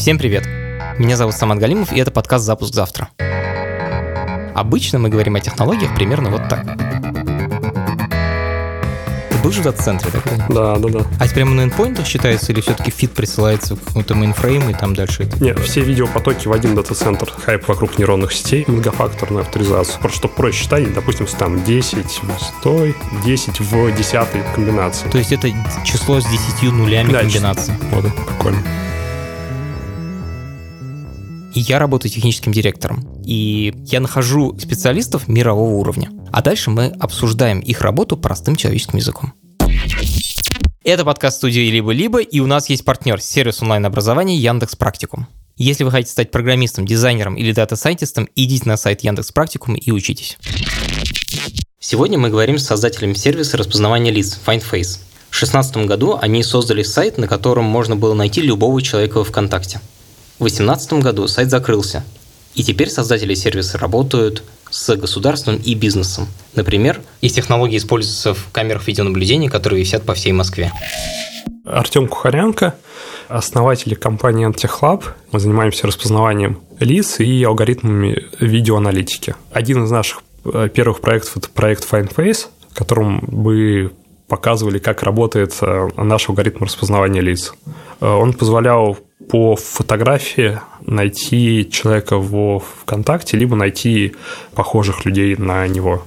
Всем привет! Меня зовут Самат Галимов, и это подкаст «Запуск завтра». Обычно мы говорим о технологиях примерно вот так. Ты был же в дата-центре, так? Да, да, да. А прямо на эндпоинтах считается или все-таки feed присылается в какой-то мейнфрейм и там дальше? Нет, все видеопотоки в один дата-центр. Хайп вокруг нейронных сетей, многофакторную авторизацию. Просто чтобы проще считать, допустим, там 10 в 100, 10 в 10 комбинации. То есть это число с 10 нулями Да, комбинаций. Вот, прикольно. И я работаю техническим директором. И я нахожу специалистов мирового уровня. А дальше мы обсуждаем их работу простым человеческим языком. Это подкаст студии «Либо-либо», и у нас есть партнер, сервис онлайн-образования Яндекс Практикум. Если вы хотите стать программистом, дизайнером или дата-сайентистом, идите на сайт Яндекс Практикум и учитесь. Сегодня мы говорим с создателем сервиса распознавания лиц FindFace. В 2016 году они создали сайт, на котором можно было найти любого человека во ВКонтакте. В 2018 году сайт закрылся, и теперь создатели сервиса работают с государством и бизнесом. Например, их технологии используются в камерах видеонаблюдения, которые висят по всей Москве. Артем Кухаренко, основатель компании Antechlab. Мы занимаемся распознаванием лиц и алгоритмами видеоаналитики. Один из наших э, первых проектов – это проект FindFace, котором мы показывали, как работает э, наш алгоритм распознавания лиц. Э, Он позволял по фотографии найти человека во ВКонтакте, либо найти похожих людей на него.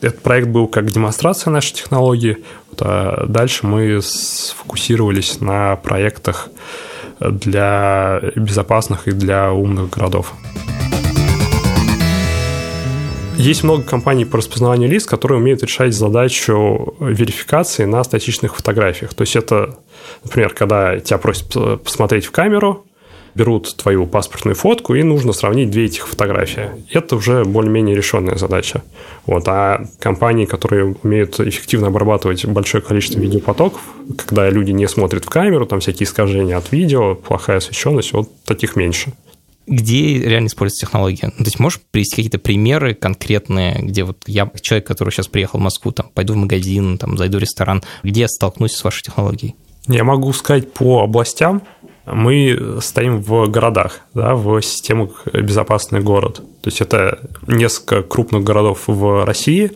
Этот проект был как демонстрация нашей технологии, вот, а дальше мы сфокусировались на проектах для безопасных и для умных городов. Есть много компаний по распознаванию лиц, которые умеют решать задачу верификации на статичных фотографиях. То есть это, например, когда тебя просят посмотреть в камеру, берут твою паспортную фотку, и нужно сравнить две этих фотографии. Это уже более-менее решенная задача. Вот. А компании, которые умеют эффективно обрабатывать большое количество видеопотоков, когда люди не смотрят в камеру, там всякие искажения от видео, плохая освещенность, вот таких меньше. Где реально используется технология? Ну, то есть можешь привести какие-то примеры конкретные, где вот я, человек, который сейчас приехал в Москву, там, пойду в магазин, там, зайду в ресторан, где я столкнусь с вашей технологией? Я могу сказать по областям. Мы стоим в городах, да, в системах «Безопасный город». То есть это несколько крупных городов в России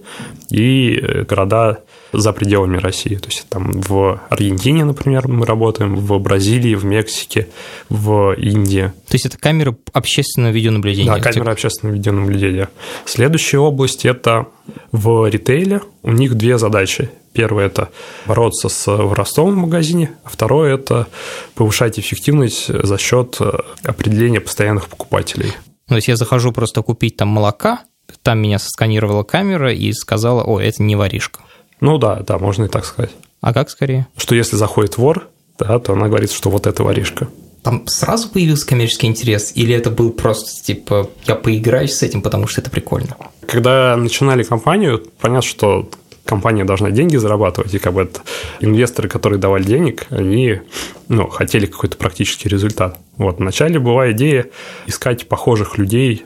и города за пределами России. То есть там в Аргентине, например, мы работаем, в Бразилии, в Мексике, в Индии. То есть это камера общественного видеонаблюдения? Да, камера общественного видеонаблюдения. Следующая область – это в ритейле. У них две задачи. Первое – это бороться с воровством в магазине, а второе – это повышать эффективность за счет определения постоянных покупателей. То есть я захожу просто купить там молока, там меня сосканировала камера и сказала, о, это не воришка. Ну да, да, можно и так сказать. А как скорее? Что если заходит вор, да, то она говорит, что вот это воришка. Там сразу появился коммерческий интерес, или это был просто типа я поиграюсь с этим, потому что это прикольно? Когда начинали компанию, понятно, что компания должна деньги зарабатывать, и как бы это инвесторы, которые давали денег, они ну, хотели какой-то практический результат. Вот, вначале была идея искать похожих людей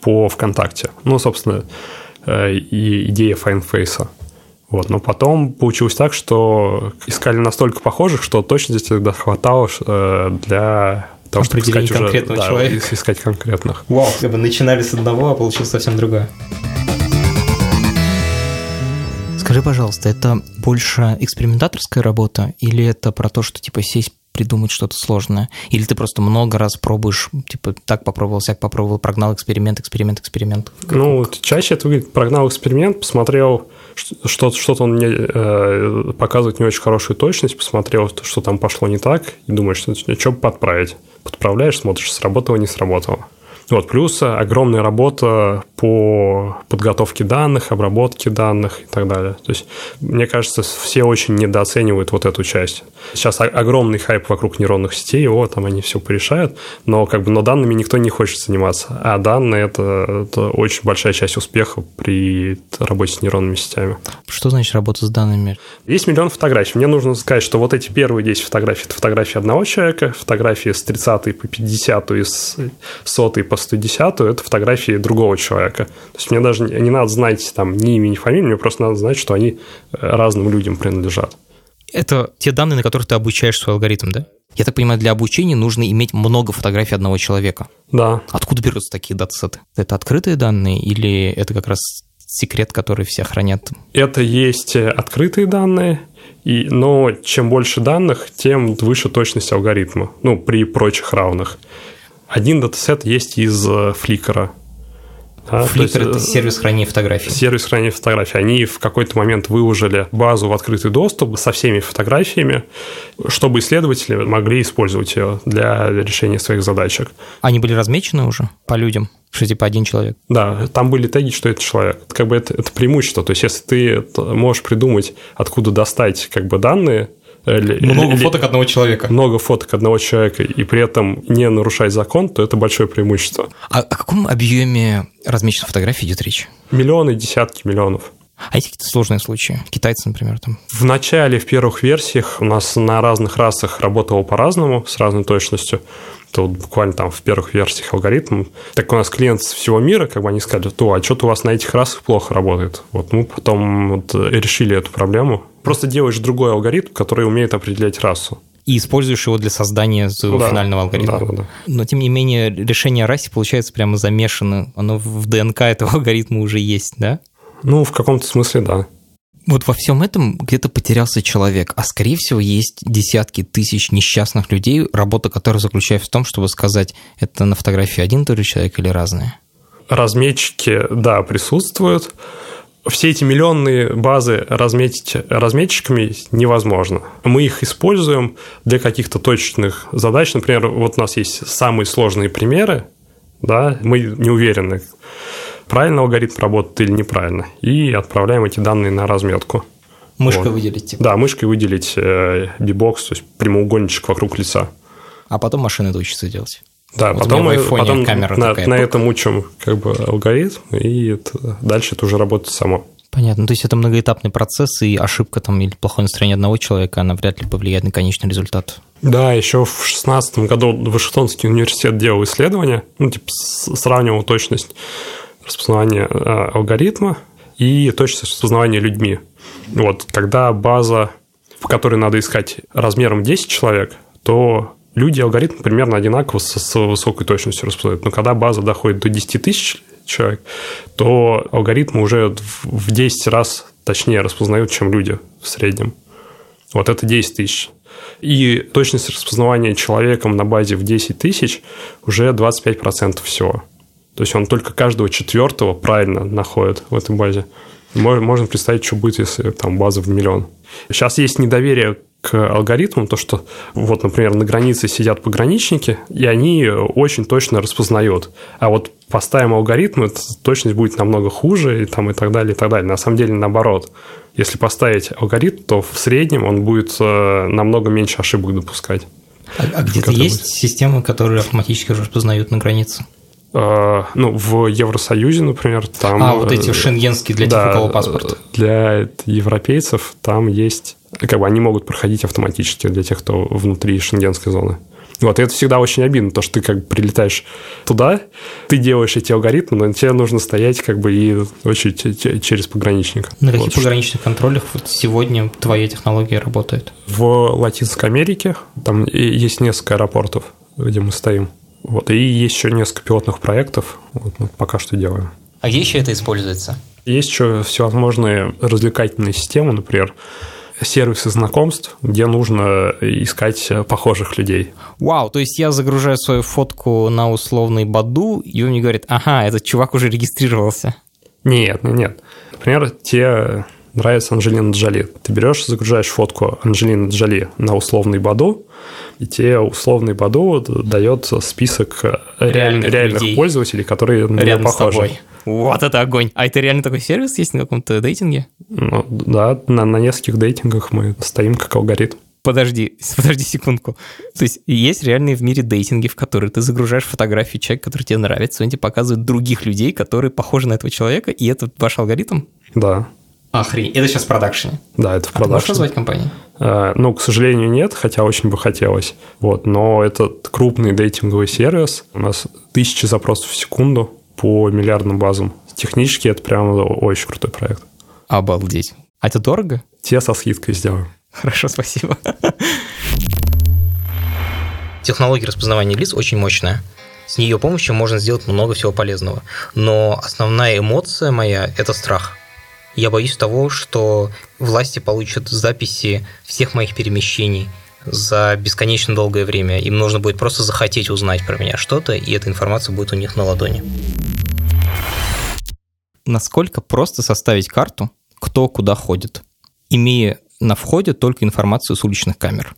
по ВКонтакте. Ну, собственно, и идея FindFace. Вот, но потом получилось так, что искали настолько похожих, что точности тогда хватало для того, чтобы искать конкретного уже, человека. Да, искать конкретных. Вау, как бы начинали с одного, а получилось совсем другое. Скажи, пожалуйста, это больше экспериментаторская работа или это про то, что типа сесть придумать что-то сложное? Или ты просто много раз пробуешь, типа, так попробовал, всяк попробовал, прогнал эксперимент, эксперимент, эксперимент? Ну, чаще это выглядит, прогнал эксперимент, посмотрел, что-то, что-то он мне э, показывает не очень хорошую точность, посмотрел, что там пошло не так, и думаешь, что, что подправить. Подправляешь, смотришь, сработало, не сработало. Вот, плюс огромная работа по подготовке данных, обработке данных и так далее. То есть, мне кажется, все очень недооценивают вот эту часть. Сейчас огромный хайп вокруг нейронных сетей, его там они все порешают, но как бы но данными никто не хочет заниматься. А данные это, это очень большая часть успеха при работе с нейронными сетями. Что значит работа с данными? Есть миллион фотографий. Мне нужно сказать, что вот эти первые 10 фотографий – это фотографии одного человека, фотографии с 30 по 50 и с 100 по 110 – это фотографии другого человека. То есть мне даже не надо знать там ни имя, ни фамилию, мне просто надо знать, что они разным людям принадлежат. Это те данные, на которых ты обучаешь свой алгоритм, да? Я так понимаю, для обучения нужно иметь много фотографий одного человека. Да. Откуда берутся такие датасеты? Это открытые данные или это как раз секрет, который все хранят? Это есть открытые данные, и, но чем больше данных, тем выше точность алгоритма, ну, при прочих равных. Один датасет есть из Flickr, да, есть, это сервис хранения фотографий. Сервис хранения фотографий. Они в какой-то момент выложили базу в открытый доступ со всеми фотографиями, чтобы исследователи могли использовать ее для решения своих задачек. Они были размечены уже по людям? Что типа один человек? Да, там были теги, что это человек. Как бы это, это преимущество. То есть, если ты можешь придумать, откуда достать как бы данные, много фоток одного человека. Много фоток одного человека, и при этом не нарушать закон, то это большое преимущество. А о каком объеме размеченных фотографий идет речь? Миллионы, десятки миллионов. А есть какие-то сложные случаи? Китайцы, например, там? В начале, в первых версиях у нас на разных расах работало по-разному, с разной точностью. То вот буквально там в первых версиях алгоритм. Так у нас клиент с всего мира, как бы они сказали, то, а что-то у вас на этих расах плохо работает. Вот мы потом вот решили эту проблему. Просто делаешь другой алгоритм, который умеет определять расу и используешь его для создания своего да, финального алгоритма. Да, да. Но, тем не менее, решение расе, получается, прямо замешано. Оно в ДНК этого алгоритма уже есть, да? Ну, в каком-то смысле, да. Вот во всем этом где-то потерялся человек, а скорее всего есть десятки тысяч несчастных людей, работа которых заключается в том, чтобы сказать, это на фотографии один тот же человек или разные. Разметчики, да, присутствуют. Все эти миллионные базы разметить разметчиками невозможно. Мы их используем для каких-то точечных задач. Например, вот у нас есть самые сложные примеры, да, мы не уверены, правильно алгоритм работает или неправильно, и отправляем эти данные на разметку. Мышкой вот. выделить? Типа. Да, мышкой выделить э, бибокс, то есть прямоугольничек вокруг лица. А потом машина это учится делать? Да, вот потом, мы, потом камера на, такая, на этом учим как бы алгоритм, и это, дальше это уже работает само. Понятно. То есть это многоэтапный процесс, и ошибка там или плохое настроение одного человека, она вряд ли повлияет на конечный результат. Да, еще в 2016 году Вашингтонский университет делал исследование, ну, типа сравнивал точность распознавания э, алгоритма и точность распознавания людьми. Вот, когда база, в которой надо искать размером 10 человек, то люди алгоритм примерно одинаково с, с высокой точностью распознают. Но когда база доходит до 10 тысяч человек, то алгоритмы уже в 10 раз точнее распознают, чем люди в среднем. Вот это 10 тысяч. И точность распознавания человеком на базе в 10 тысяч уже 25% всего. То есть он только каждого четвертого правильно находит в этой базе. Можно представить, что будет, если там база в миллион. Сейчас есть недоверие к алгоритмам, то, что вот, например, на границе сидят пограничники, и они очень точно распознают. А вот поставим алгоритм, точность будет намного хуже, и, там, и так далее, и так далее. На самом деле, наоборот. Если поставить алгоритм, то в среднем он будет э, намного меньше ошибок допускать. А, а где-то есть будет. системы, которые автоматически распознают на границе? Э, ну, в Евросоюзе, например, там... А, вот эти э, шенгенские для да, типа паспорта. Для европейцев там есть... Как бы они могут проходить автоматически для тех, кто внутри шенгенской зоны. Вот, и это всегда очень обидно, то, что ты как бы прилетаешь туда, ты делаешь эти алгоритмы, но тебе нужно стоять как бы и очередь через пограничника. На каких вот, пограничных что... контролях вот сегодня твоя технология работает? В Латинской Америке там есть несколько аэропортов, где мы стоим. Вот, и есть еще несколько пилотных проектов, вот мы пока что делаем. А где еще это используется? Есть еще всевозможные развлекательные системы, например, сервисы знакомств, где нужно искать похожих людей. Вау, то есть я загружаю свою фотку на условный Баду, и он мне говорит, ага, этот чувак уже регистрировался. Нет, нет, нет. Например, тебе нравится Анджелина Джоли. Ты берешь, загружаешь фотку Анджелины Джоли на условный Баду, и тебе условный Баду дает список реальных, реальных людей. пользователей, которые на Рядом похожи. С тобой. Вот это огонь. А это реально такой сервис есть на каком-то дейтинге? Ну, да, на, на нескольких дейтингах мы стоим как алгоритм. Подожди, подожди секундку. То есть есть реальные в мире дейтинги, в которые ты загружаешь фотографии человека, который тебе нравится, он тебе показывает других людей, которые похожи на этого человека, и это ваш алгоритм? Да. Охренеть. Это сейчас в продакшене? Да, это в продакшене. А можешь назвать компанию? Uh, ну, к сожалению, нет, хотя очень бы хотелось. Вот, но это крупный дейтинговый сервис. У нас тысячи запросов в секунду по миллиардным базам. Технически это прям очень крутой проект. Обалдеть. А это дорого? Те со скидкой сделаем. Хорошо, спасибо. Технология распознавания лиц очень мощная. С ее помощью можно сделать много всего полезного. Но основная эмоция моя – это страх. Я боюсь того, что власти получат записи всех моих перемещений за бесконечно долгое время. Им нужно будет просто захотеть узнать про меня что-то, и эта информация будет у них на ладони. Насколько просто составить карту, кто куда ходит, имея на входе только информацию с уличных камер?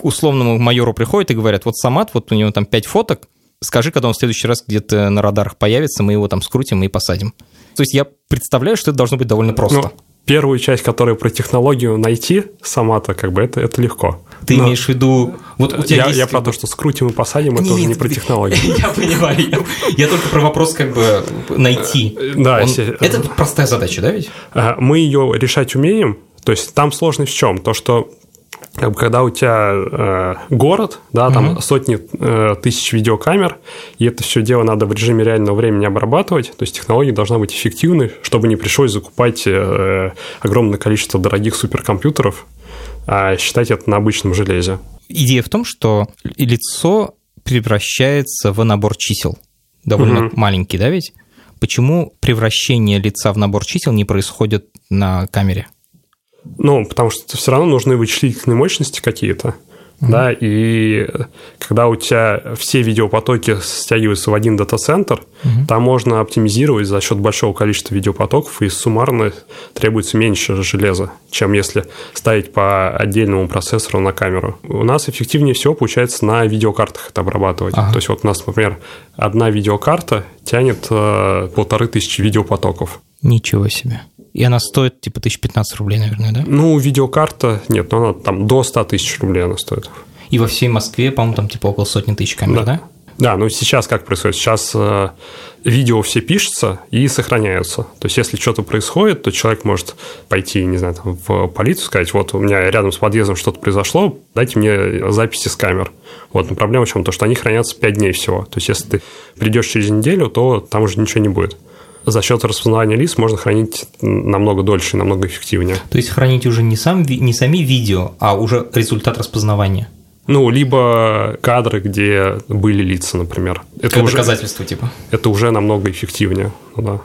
Условному майору приходят и говорят, вот Самат, вот у него там пять фоток, скажи, когда он в следующий раз где-то на радарах появится, мы его там скрутим и посадим. То есть я представляю, что это должно быть довольно просто. Ну, первую часть, которая про технологию найти сама-то, как бы это, это легко. Ты Но... имеешь в виду... Вот у тебя я, есть... я про то, что скрутим и посадим, это уже не про технологию. Я понимаю. Я только про вопрос как бы найти. Да. Это простая задача, да ведь? Мы ее решать умеем, то есть там сложность в чем? То, что когда у тебя э, город, да, там угу. сотни э, тысяч видеокамер, и это все дело надо в режиме реального времени обрабатывать, то есть технология должна быть эффективной, чтобы не пришлось закупать э, огромное количество дорогих суперкомпьютеров, а считать это на обычном железе. Идея в том, что лицо превращается в набор чисел, довольно угу. маленький, да ведь? Почему превращение лица в набор чисел не происходит на камере? Ну, потому что все равно нужны вычислительные мощности какие-то. Mm-hmm. Да, и когда у тебя все видеопотоки стягиваются в один дата-центр, mm-hmm. там можно оптимизировать за счет большого количества видеопотоков, и суммарно требуется меньше железа, чем если ставить по отдельному процессору на камеру. У нас эффективнее всего получается на видеокартах это обрабатывать. Ага. То есть вот у нас, например, одна видеокарта тянет э, полторы тысячи видеопотоков. Ничего себе. И она стоит типа 1015 рублей, наверное, да? Ну, видеокарта, нет, ну она там до 100 тысяч рублей она стоит. И во всей Москве, по-моему, там типа около сотни тысяч камер, да? Да, да ну сейчас как происходит? Сейчас э, видео все пишется и сохраняются. То есть, если что-то происходит, то человек может пойти, не знаю, там, в полицию, сказать, вот у меня рядом с подъездом что-то произошло, дайте мне записи с камер. Вот, но проблема в чем? То, что они хранятся 5 дней всего. То есть, если ты придешь через неделю, то там уже ничего не будет за счет распознавания лиц можно хранить намного дольше, намного эффективнее. То есть хранить уже не, сам, не сами видео, а уже результат распознавания? Ну, либо кадры, где были лица, например. Это как уже, доказательство, типа? Это уже намного эффективнее, ну да.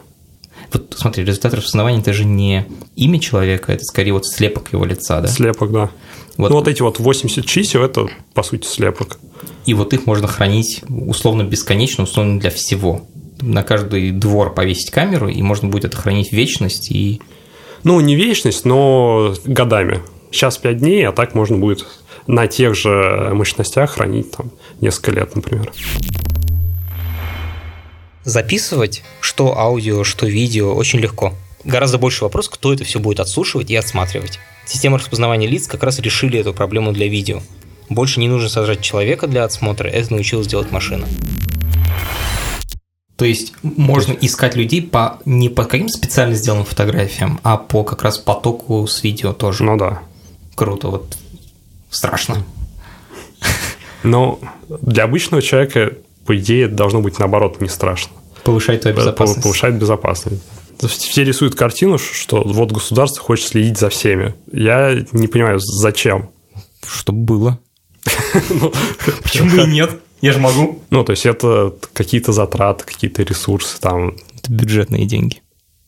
Вот смотри, результат распознавания – это же не имя человека, это скорее вот слепок его лица, да? Слепок, да. Вот. Ну, вот эти вот 80 чисел – это, по сути, слепок. И вот их можно хранить условно бесконечно, условно для всего на каждый двор повесить камеру, и можно будет это хранить вечность и... Ну, не вечность, но годами. Сейчас 5 дней, а так можно будет на тех же мощностях хранить там несколько лет, например. Записывать что аудио, что видео очень легко. Гораздо больше вопрос, кто это все будет отслушивать и отсматривать. Система распознавания лиц как раз решили эту проблему для видео. Больше не нужно сажать человека для отсмотра, это научилась делать машина. То есть можно искать людей по не по каким специально сделанным фотографиям, а по как раз потоку с видео тоже. Ну да. Круто, вот страшно. Но для обычного человека, по идее, должно быть наоборот не страшно. Повышает твою безопасность. Повышает безопасность. Все рисуют картину, что вот государство хочет следить за всеми. Я не понимаю, зачем. Чтобы было. Ну, Почему и нет? Я же могу. Ну, то есть это какие-то затраты, какие-то ресурсы там. Это бюджетные деньги.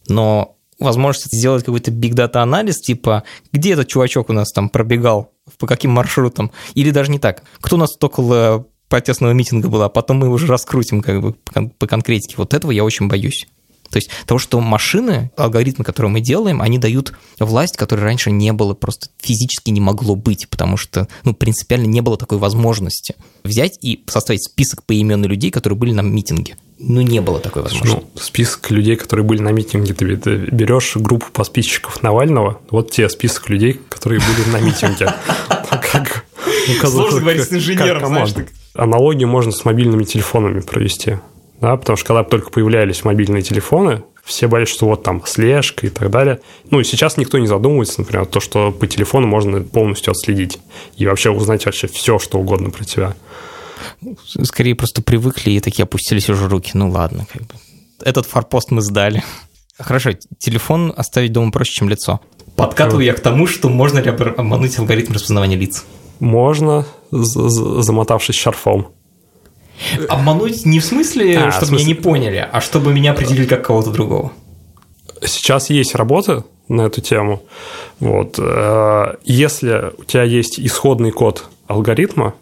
Но возможность сделать какой-то big data анализ, типа, где этот чувачок у нас там пробегал, по каким маршрутам, или даже не так. Кто у нас около протестного митинга был, а потом мы уже раскрутим как бы по конкретике. Вот этого я очень боюсь. То есть того, что машины, алгоритмы, которые мы делаем, они дают власть, которой раньше не было, просто физически не могло быть, потому что, ну, принципиально не было такой возможности взять и составить список поименных людей, которые были на митинге. Ну, не было такой возможности. Ну, список людей, которые были на митинге, ты берешь группу подписчиков Навального, вот тебе список людей, которые были на митинге. Сложно говорить с инженером, знаешь. Аналогию можно с мобильными телефонами провести да, потому что когда только появлялись мобильные телефоны, все боялись, что вот там слежка и так далее. Ну, и сейчас никто не задумывается, например, то, что по телефону можно полностью отследить и вообще узнать вообще все, что угодно про тебя. Скорее просто привыкли и такие опустились уже руки. Ну ладно, как бы. Этот форпост мы сдали. Хорошо, телефон оставить дома проще, чем лицо. Подкатываю я к тому, что можно ли обмануть алгоритм распознавания лиц. Можно, замотавшись шарфом. Обмануть не в смысле, а, чтобы смысле... меня не поняли, а чтобы меня определили как кого-то другого. Сейчас есть работа на эту тему. Вот. Э, если у тебя есть исходный код алгоритма,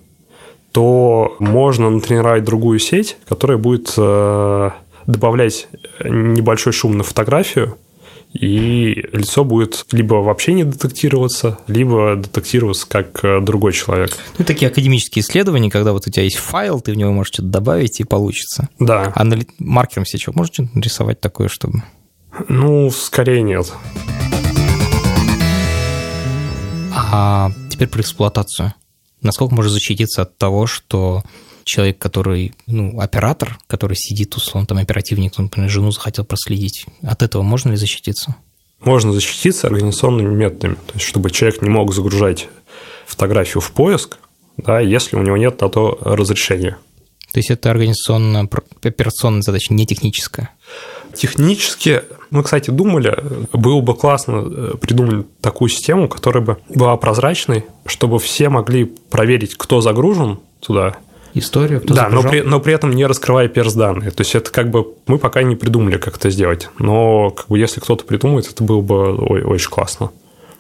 то можно натренировать другую сеть, которая будет э, добавлять небольшой шум на фотографию, и лицо будет либо вообще не детектироваться, либо детектироваться как э, другой человек. Ну, такие академические исследования, когда вот у тебя есть файл, ты в него можешь что-то добавить, и получится. Да. А на маркером себе что, можете нарисовать такое, чтобы... Ну, скорее нет. А теперь про эксплуатацию. Насколько можно защититься от того, что человек, который, ну, оператор, который сидит, условно, там оперативник, например, жену захотел проследить, от этого можно ли защититься? Можно защититься организационными методами, то есть чтобы человек не мог загружать фотографию в поиск, да, если у него нет на то разрешения. То есть это организационная, операционная задача, не техническая? Технически, мы, кстати, думали, было бы классно э, придумать такую систему, которая бы была прозрачной, чтобы все могли проверить, кто загружен туда, историю, кто Да, но при, но при этом не раскрывая перс данные. То есть это как бы мы пока не придумали, как это сделать. Но как бы если кто-то придумает, это было бы ой, очень классно.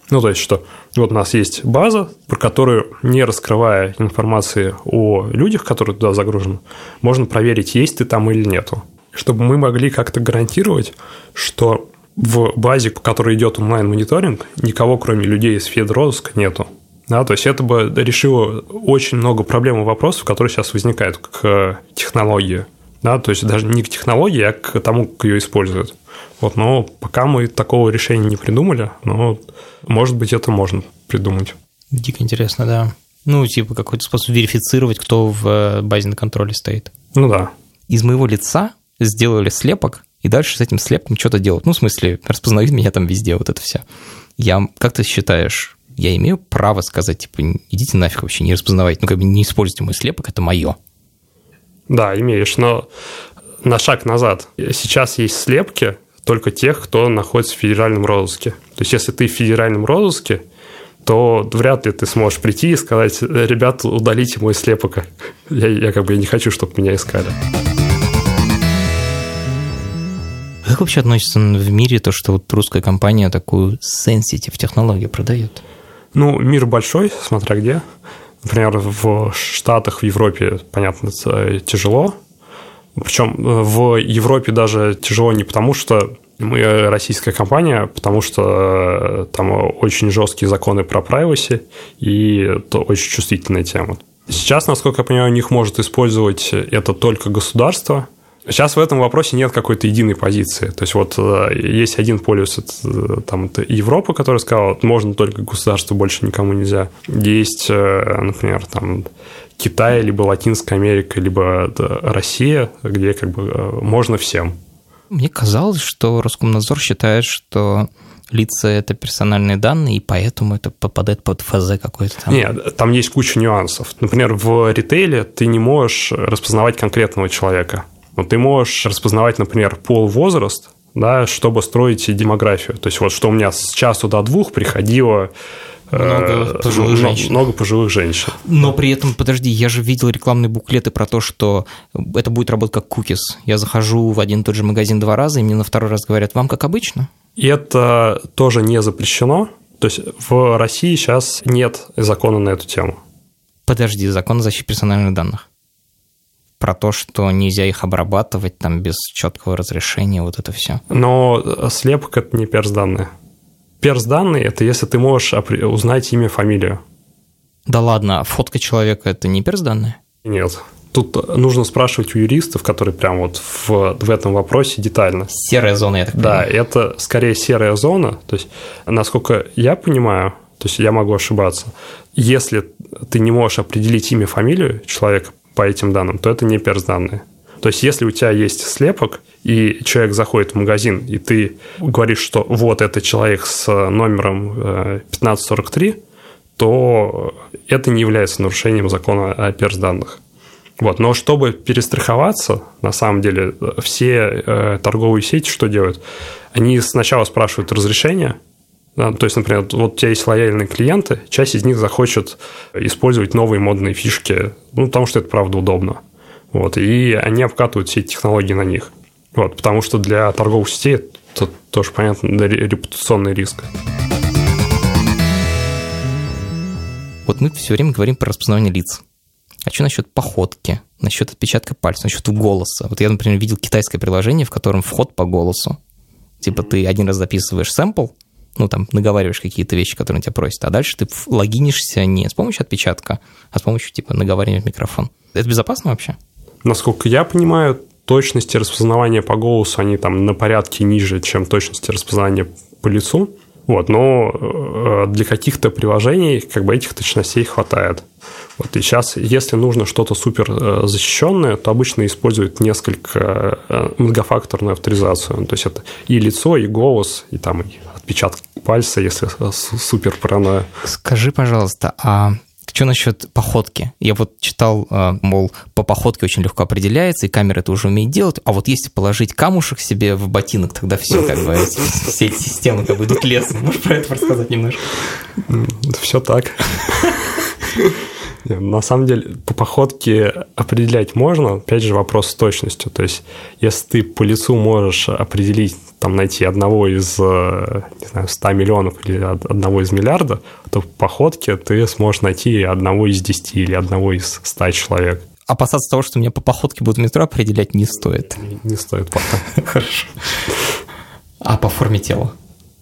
Ну, то есть, что вот у нас есть база, про которую, не раскрывая информации о людях, которые туда загружены, можно проверить, есть ты там или нету. Чтобы мы могли как-то гарантировать, что в базе, по которой идет онлайн-мониторинг, никого, кроме людей из федрозыска, нету. Да, то есть это бы решило очень много проблем и вопросов, которые сейчас возникают к технологии. Да, то есть даже не к технологии, а к тому, как ее используют. Вот, но пока мы такого решения не придумали, но, может быть, это можно придумать. Дико интересно, да. Ну, типа какой-то способ верифицировать, кто в э, базе на контроле стоит. Ну да. Из моего лица сделали слепок, и дальше с этим слепком что-то делают. Ну, в смысле, распознают меня там везде, вот это все. Я, как ты считаешь, я имею право сказать, типа, идите нафиг вообще, не распознавайте, ну, как бы не используйте мой слепок, это мое. Да, имеешь, но на шаг назад. Сейчас есть слепки только тех, кто находится в федеральном розыске. То есть, если ты в федеральном розыске, то вряд ли ты сможешь прийти и сказать, ребят, удалите мой слепок. Я, я как бы не хочу, чтобы меня искали. Как вообще относится в мире то, что вот русская компания такую sensitive технологию продает? Ну, мир большой, смотря где. Например, в Штатах, в Европе, понятно, тяжело. Причем э, в Европе даже тяжело не потому, что мы российская компания, потому что э, там очень жесткие законы про privacy, и это очень чувствительная тема. Сейчас, насколько я понимаю, у них может использовать это только государство, Сейчас в этом вопросе нет какой-то единой позиции. То есть вот э, есть один полюс, это, э, там, это Европа, которая сказала, можно только государству, больше никому нельзя. Есть, э, например, там Китай, либо Латинская Америка, либо Россия, где как бы можно всем. Мне казалось, что Роскомнадзор считает, что лица – это персональные данные, и поэтому это попадает под ФЗ какой-то там. Нет, там есть куча нюансов. Например, в ритейле ты не можешь распознавать конкретного человека. Но ты можешь распознавать, например, пол, возраст, да, чтобы строить демографию. То есть вот что у меня с часу до двух приходило много э, пожилых много, женщин. Много пожилых женщин. Но при этом, подожди, я же видел рекламные буклеты про то, что это будет работать как кукис. Я захожу в один и тот же магазин два раза, и мне на второй раз говорят, вам как обычно? И это тоже не запрещено. То есть в России сейчас нет закона на эту тему. Подожди, закон о защите персональных данных про то, что нельзя их обрабатывать там без четкого разрешения, вот это все. Но слепок – это не перс-данные. Перс-данные – это если ты можешь узнать имя, фамилию. Да ладно, фотка человека – это не перс-данные? Нет. Тут нужно спрашивать у юристов, которые прям вот в, в этом вопросе детально. Серая зона, я так понимаю. Да, это скорее серая зона. То есть, насколько я понимаю, то есть я могу ошибаться, если ты не можешь определить имя, фамилию человека по этим данным, то это не перс-данные. То есть, если у тебя есть слепок, и человек заходит в магазин, и ты говоришь, что вот это человек с номером 1543, э, то это не является нарушением закона о перс-данных. Вот. Но чтобы перестраховаться, на самом деле, все э, торговые сети что делают? Они сначала спрашивают разрешение то есть, например, вот у тебя есть лояльные клиенты, часть из них захочет использовать новые модные фишки, ну, потому что это правда удобно. Вот, и они обкатывают все эти технологии на них. Вот, потому что для торговых сетей это тоже, понятно, репутационный риск. Вот мы все время говорим про распознавание лиц. А что насчет походки, насчет отпечатка пальца, насчет голоса? Вот я, например, видел китайское приложение, в котором вход по голосу. Типа ты один раз записываешь сэмпл, ну, там, наговариваешь какие-то вещи, которые тебя просят, а дальше ты логинишься не с помощью отпечатка, а с помощью, типа, наговаривания в микрофон. Это безопасно вообще? Насколько я понимаю, точности распознавания по голосу, они там на порядке ниже, чем точности распознавания по лицу. Вот, но э, для каких-то приложений как бы этих точностей хватает. Вот, и сейчас, если нужно что-то супер э, защищенное, то обычно используют несколько э, многофакторную авторизацию. То есть это и лицо, и голос, и там и отпечатки пальца, если супер паранойя. Скажи, пожалуйста, а что насчет походки? Я вот читал, а, мол, по походке очень легко определяется, и камера это уже умеет делать, а вот если положить камушек себе в ботинок, тогда все, как бы, все эти системы как бы идут лесом. Можешь про это рассказать немножко? Все так. На самом деле, по походке определять можно, опять же, вопрос с точностью. То есть, если ты по лицу можешь определить, там, найти одного из, э, не знаю, 100 миллионов или одного из миллиарда, то по походке ты сможешь найти одного из 10 или одного из 100 человек. Опасаться того, что меня по походке будут метро определять, не стоит. Не, не стоит пока. Хорошо. А по форме тела?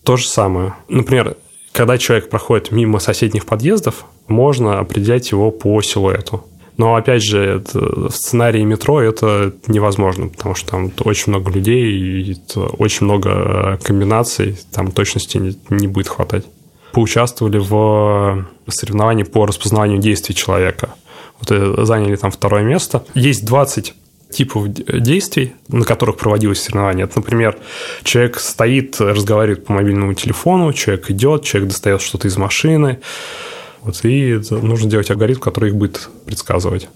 То же самое. Например, когда человек проходит мимо соседних подъездов, можно определять его по силуэту. Но, опять же, это, в сценарии метро это невозможно, потому что там очень много людей и очень много комбинаций, там точности не, не будет хватать. Поучаствовали в соревновании по распознаванию действий человека. Вот заняли там второе место. Есть 20 типов действий, на которых проводилось соревнование. Это, например, человек стоит, разговаривает по мобильному телефону, человек идет, человек достает что-то из машины. Вот, и нужно делать алгоритм, который их будет предсказывать.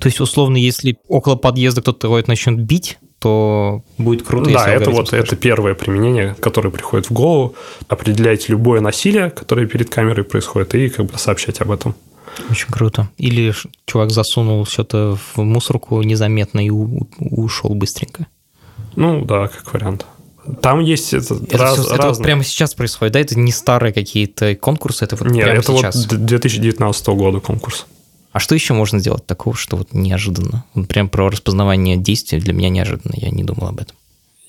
То есть, условно, если около подъезда кто-то кого-то начнет бить, то будет круто. Да, это вот скажет. это первое применение, которое приходит в голову. Определять любое насилие, которое перед камерой происходит, и как бы сообщать об этом. Очень круто. Или чувак засунул что-то в мусорку незаметно и ушел быстренько. Ну да, как вариант. Там есть это, это, раз, все, это вот прямо сейчас происходит, да? Это не старые какие-то конкурсы, это вот Нет, прямо это сейчас. вот 2019 года конкурс. А что еще можно сделать такого, что вот неожиданно? Прям про распознавание действий для меня неожиданно, я не думал об этом.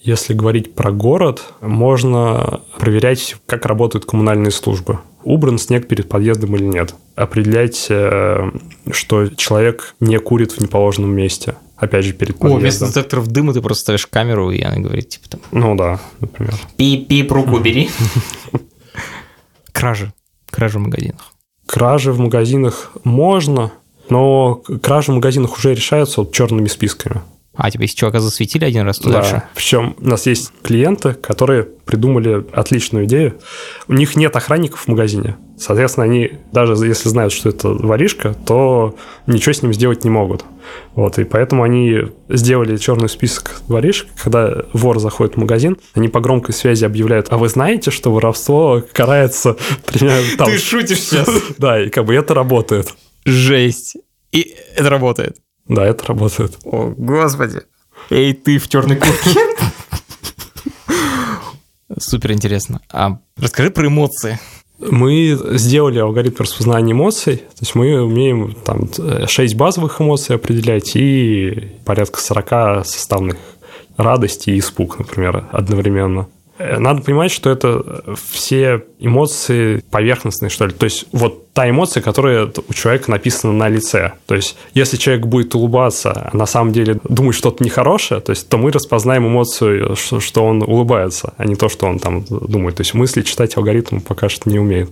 Если говорить про город, можно проверять, как работают коммунальные службы. Убран снег перед подъездом или нет. Определять, э, что человек не курит в неположенном месте. Опять же, перед подъездом. О, вместо детекторов дыма ты просто ставишь камеру, и она говорит, типа там... Ну да, например. Пип-пип, руку бери. Кражи. Кражи в магазинах. Кражи в магазинах можно, но кражи в магазинах уже решаются вот черными списками. А, тебя если чувака засветили один раз, то да. дальше? Причем у нас есть клиенты, которые придумали отличную идею. У них нет охранников в магазине. Соответственно, они, даже если знают, что это воришка, то ничего с ним сделать не могут. Вот, и поэтому они сделали черный список воришек. Когда вор заходит в магазин, они по громкой связи объявляют, а вы знаете, что воровство карается примерно там... Ты шутишь сейчас? Да, и как бы это работает. Жесть. И это работает. Да, это работает. О, господи. Эй, ты в черной куртке. Супер интересно. А расскажи про эмоции. Мы сделали алгоритм распознания эмоций, то есть мы умеем там 6 базовых эмоций определять и порядка 40 составных радости и испуг, например, одновременно. Э, надо понимать, что это все эмоции поверхностные, что ли. То есть вот та эмоция, которая у человека написана на лице. То есть если человек будет улыбаться, а на самом деле думать что-то нехорошее, то есть то мы распознаем эмоцию, что, что он улыбается, а не то, что он там думает. То есть мысли читать алгоритм пока что не умеет.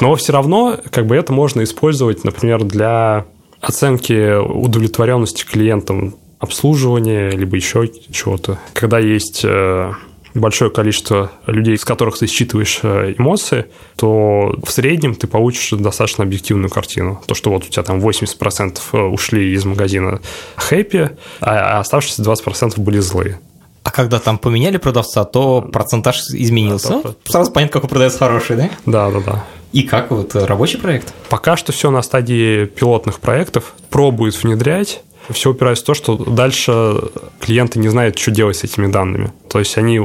Но все равно как бы это можно использовать, например, для оценки удовлетворенности клиентам обслуживания, либо еще чего-то. Когда есть э, большое количество людей, с которых ты считываешь э, эмоции, то в среднем ты получишь достаточно объективную картину. То, что вот у тебя там 80% э, ушли из магазина хэппи, а оставшиеся 20% были злые. А когда там поменяли продавца, то процентаж изменился. Ну, сразу понятно, какой продавец хороший, да? Да, да, да. И как вот рабочий проект? Пока что все на стадии пилотных проектов, пробуют внедрять. Все упирается в то, что дальше клиенты не знают, что делать с этими данными. То есть они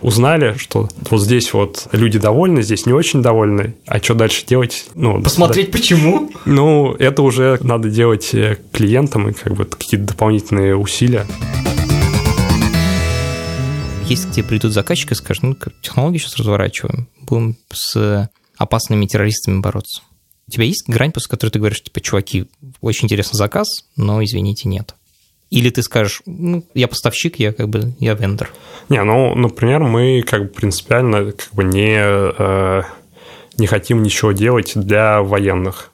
узнали, что вот здесь вот люди довольны, здесь не очень довольны, а что дальше делать? Ну, Посмотреть да. почему? Ну, это уже надо делать э, клиентам и как бы какие-то дополнительные усилия. Если к тебе придут заказчики и скажут, ну, технологии сейчас разворачиваем, будем с опасными террористами бороться. У тебя есть грань, после которой ты говоришь, типа, чуваки, очень интересный заказ, но, извините, нет. Или ты скажешь, ну, я поставщик, я как бы, я вендор. Не, ну, например, мы как бы принципиально как бы не, э, не хотим ничего делать для военных.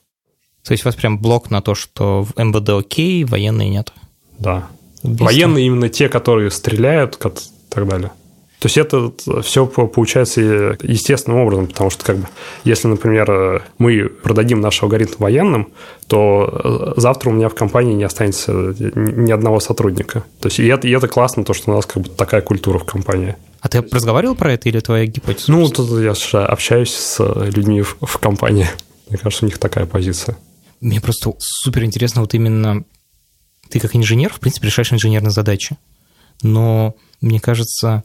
То есть у вас прям блок на то, что в МВД окей, военные нет? Да. Убийство. Военные именно те, которые стреляют и так далее. То есть это все получается естественным образом, потому что как бы, если, например, мы продадим наш алгоритм военным, то э, завтра у меня в компании не останется ни одного сотрудника. То есть и это, и это классно, то, что у нас как бы такая культура в компании. А ты разговаривал про это или твоя гипотеза? Ну, тут я общаюсь с людьми в, в компании. Мне кажется, у них такая позиция. Мне просто супер интересно вот именно... Ты как инженер, в принципе, решаешь инженерные задачи. Но мне кажется,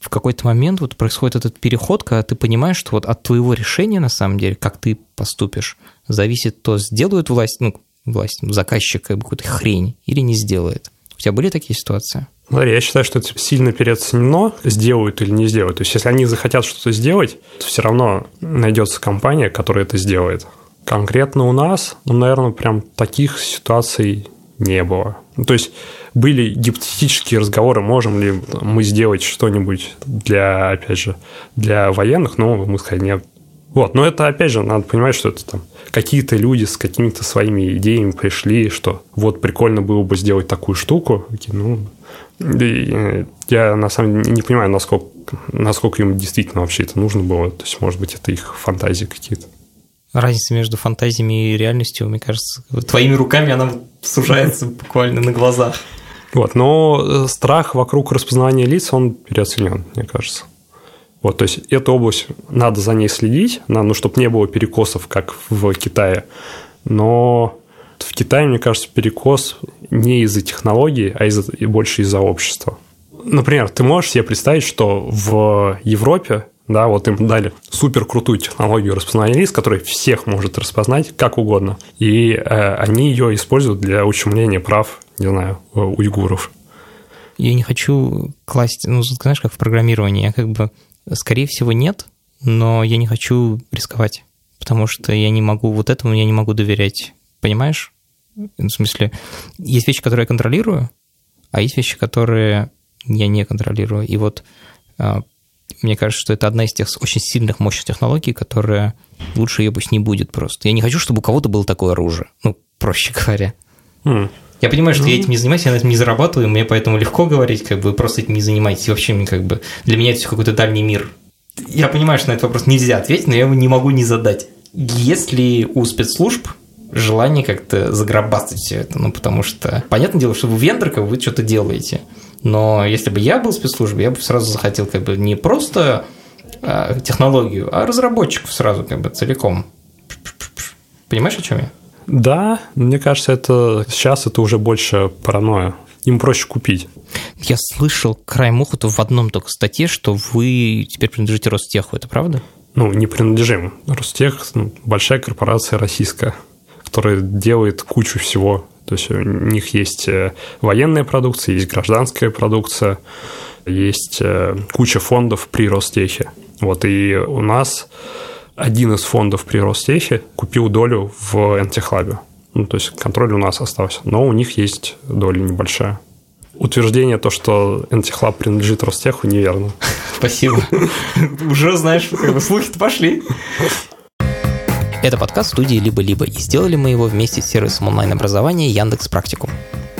в какой-то момент вот происходит этот переход, когда ты понимаешь, что вот от твоего решения, на самом деле, как ты поступишь, зависит то, сделают власть, ну, власть, заказчик какую-то хрень или не сделает. У тебя были такие ситуации? Смотри, я считаю, что это сильно переоценено, сделают или не сделают. То есть, если они захотят что-то сделать, то все равно найдется компания, которая это сделает. Конкретно у нас, ну, наверное, прям таких ситуаций не было. Ну, то есть были гипотетические разговоры, можем ли мы сделать что-нибудь для, опять же, для военных, но мы сказали нет. Вот, но это, опять же, надо понимать, что это там какие-то люди с какими-то своими идеями пришли, что вот прикольно было бы сделать такую штуку. Ну, я на самом деле не понимаю, насколько, насколько им действительно вообще это нужно было. То есть, может быть, это их фантазии какие-то. Разница между фантазиями и реальностью, мне кажется, твоими руками она сужается буквально на глазах. Вот, но э, страх вокруг распознавания лиц, он переоценен, мне кажется. Вот, то есть эту область, надо за ней следить, надо, ну, чтобы не было перекосов, как в Китае. Но в Китае, мне кажется, перекос не из-за технологий, а из больше из-за общества. Например, ты можешь себе представить, что в Европе, да, вот им дали супер крутую технологию распознавания лиц, которая всех может распознать как угодно, и э, они ее используют для ущемления прав не знаю, уйгуров. Я не хочу класть, ну, знаешь, как в программировании, я как бы, скорее всего, нет, но я не хочу рисковать, потому что я не могу, вот этому я не могу доверять, понимаешь? В смысле, есть вещи, которые я контролирую, а есть вещи, которые я не контролирую. И вот а, мне кажется, что это одна из тех очень сильных, мощных технологий, которая лучше ее пусть не будет просто. Я не хочу, чтобы у кого-то было такое оружие, ну, проще говоря. Mm. Я понимаю, что mm-hmm. я этим не занимаюсь, я на этом не зарабатываю, мне поэтому легко говорить, как бы просто этим не занимайтесь. вообще, как бы, для меня это все какой-то дальний мир. Я понимаю, что на этот вопрос нельзя ответить, но я его не могу не задать. Есть ли у спецслужб желание как-то заграбастать все это? Ну, потому что, понятное дело, что вы вендор, как вы что-то делаете. Но если бы я был в спецслужбе, я бы сразу захотел как бы не просто а, технологию, а разработчиков сразу как бы целиком. Понимаешь, о чем я? Да, мне кажется, это сейчас это уже больше паранойя. Им проще купить. Я слышал краем уха в одном только статье, что вы теперь принадлежите Ростеху, это правда? Ну, не принадлежим. Ростех ну, – большая корпорация российская, которая делает кучу всего. То есть у них есть э, военная продукция, есть гражданская продукция, есть э, куча фондов при Ростехе. Вот, и у нас один из фондов при Ростехе купил долю в Антихлабе. Ну, то есть контроль у нас остался. Но у них есть доля небольшая. Утверждение то, что Антихлаб принадлежит Ростеху, неверно. Спасибо. Уже, знаешь, слухи-то пошли. Это подкаст студии «Либо-либо», и сделали мы его вместе с сервисом онлайн-образования Яндекс Практикум.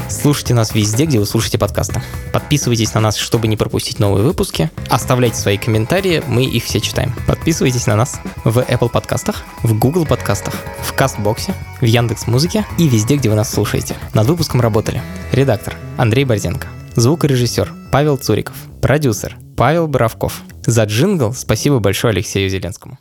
Слушайте нас везде, где вы слушаете подкасты. Подписывайтесь на нас, чтобы не пропустить новые выпуски. Оставляйте свои комментарии, мы их все читаем. Подписывайтесь на нас в Apple подкастах, в Google подкастах, в Кастбоксе, в Яндекс Музыке и везде, где вы нас слушаете. Над выпуском работали редактор Андрей Борзенко, Звукорежиссер Павел Цуриков. Продюсер Павел Боровков. За джингл спасибо большое Алексею Зеленскому.